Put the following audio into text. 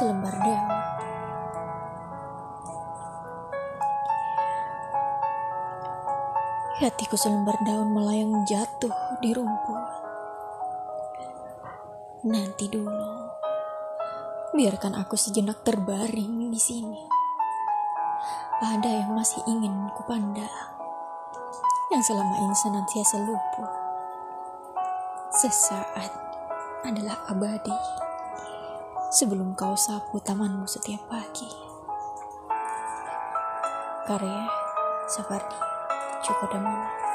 selembar daun. Hatiku selembar daun melayang jatuh di rumput. Nanti dulu, biarkan aku sejenak terbaring di sini. Ada yang masih ingin kupandang, yang selama ini senantiasa luput. Sesaat adalah abadi sebelum kau sapu tamanmu setiap pagi. Karya Sapardi Cukup Damana